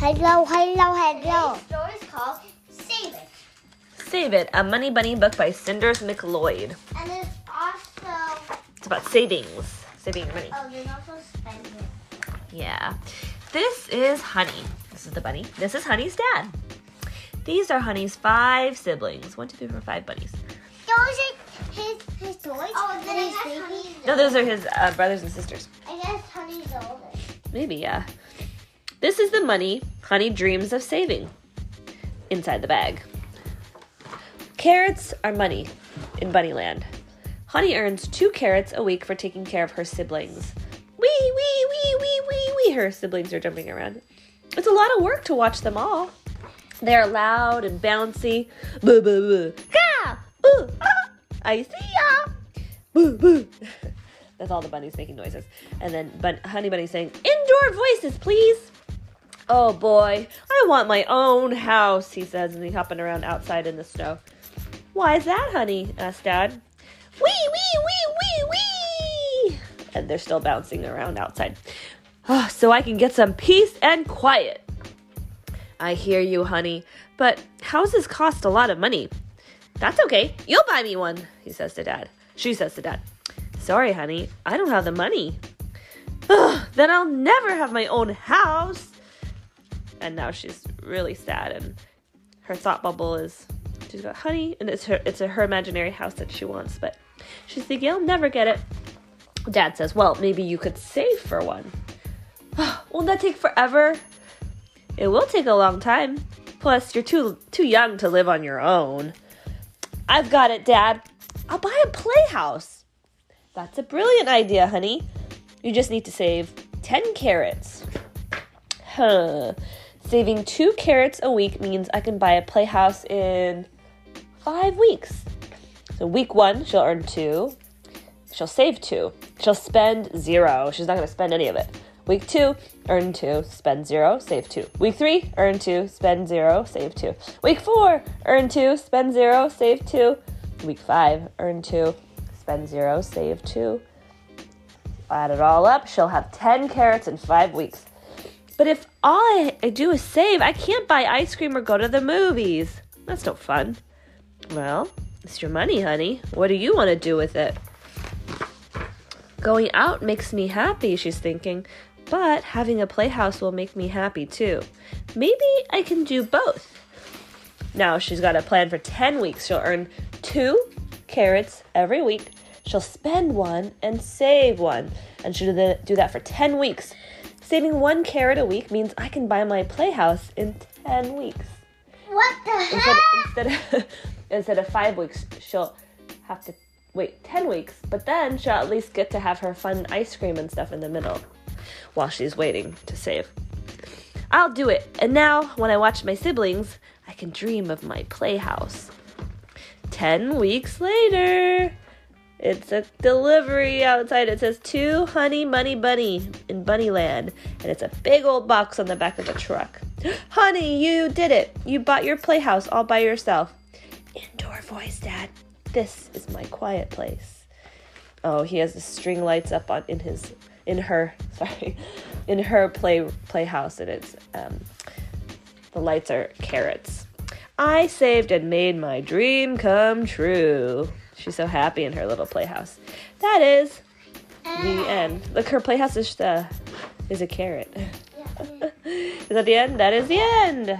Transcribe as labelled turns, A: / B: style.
A: Hello, hello, hello.
B: Today's story is called Save It.
C: Save It, a Money Bunny book by Cinders McLeod.
B: And it's also,
C: It's about savings, saving your money.
B: oh, there's also Spend It.
C: Yeah. This is Honey. This is the bunny. This is Honey's dad. These are Honey's five siblings. One, two, three, four, five bunnies.
A: Those are his, his toys
B: Oh,
A: and
B: then I
A: his
B: guess
A: baby.
B: Honey's
C: No, those are his uh, brothers and sisters.
B: I guess Honey's the oldest.
C: Maybe, yeah. This is the money Honey dreams of saving inside the bag. Carrots are money in Bunnyland. Honey earns two carrots a week for taking care of her siblings. Wee, wee, wee, wee, wee, wee. Her siblings are jumping around. It's a lot of work to watch them all. They're loud and bouncy. Boo, boo, boo. Ka! Ooh, ah, I see ya! Boo, boo. That's all the bunnies making noises. And then bun- Honey Bunny saying, Indoor voices, please! Oh boy, I want my own house, he says, and he's hopping around outside in the snow. Why is that, honey? asked Dad. Wee, wee, wee, wee, wee! And they're still bouncing around outside. Oh, so I can get some peace and quiet. I hear you, honey, but houses cost a lot of money. That's okay. You'll buy me one, he says to Dad. She says to Dad, Sorry, honey, I don't have the money. Ugh, then I'll never have my own house. And now she's really sad, and her thought bubble is she's got honey, and it's her it's a, her imaginary house that she wants, but she's thinking I'll never get it. Dad says, "Well, maybe you could save for one." Won't that take forever? It will take a long time. Plus, you're too too young to live on your own. I've got it, Dad. I'll buy a playhouse. That's a brilliant idea, honey. You just need to save 10 carrots. Huh. Saving two carrots a week means I can buy a playhouse in five weeks. So, week one, she'll earn two. She'll save two. She'll spend zero. She's not going to spend any of it. Week two, earn two, spend zero, save two. Week three, earn two, spend zero, save two. Week four, earn two, spend zero, save two. Week five, earn two, spend zero, save two. Add it all up, she'll have 10 carrots in five weeks. But if all I, do is save, I can't buy ice cream or go to the movies. That's no fun. Well, it's your money, honey. What do you want to do with it? Going out makes me happy, she's thinking, but having a playhouse will make me happy too. Maybe I can do both. Now she's got a plan for 10 weeks. She'll earn two carrots every week. She'll spend one and save one. And she'll do that- do that for 10 weeks. Saving one carrot a week means I can buy my playhouse in 10 weeks.
B: What the
C: Instead,
B: heck?
C: instead, of, instead of five weeks, she'll have to wait 10 weeks, but then she'll at least get to have her fun ice cream and stuff in the middle while she's waiting to save. I'll do it. And now, when I watch my siblings, I can dream of my playhouse. 10 weeks later, it's a delivery outside. It says to Honey Money Bunny in Bunnyland, and it's a big old box on the back of the truck. Honey, you did it. You bought your playhouse all by yourself. Indoor voice, Dad. This is my quiet place. Oh, he has the string lights up on in his in her sorry in her play playhouse, and it's um, the lights are carrots. I saved and made my dream come true. She's so happy in her little playhouse. That is the end. Look, her playhouse is uh, is a carrot. is that the end? That is the end.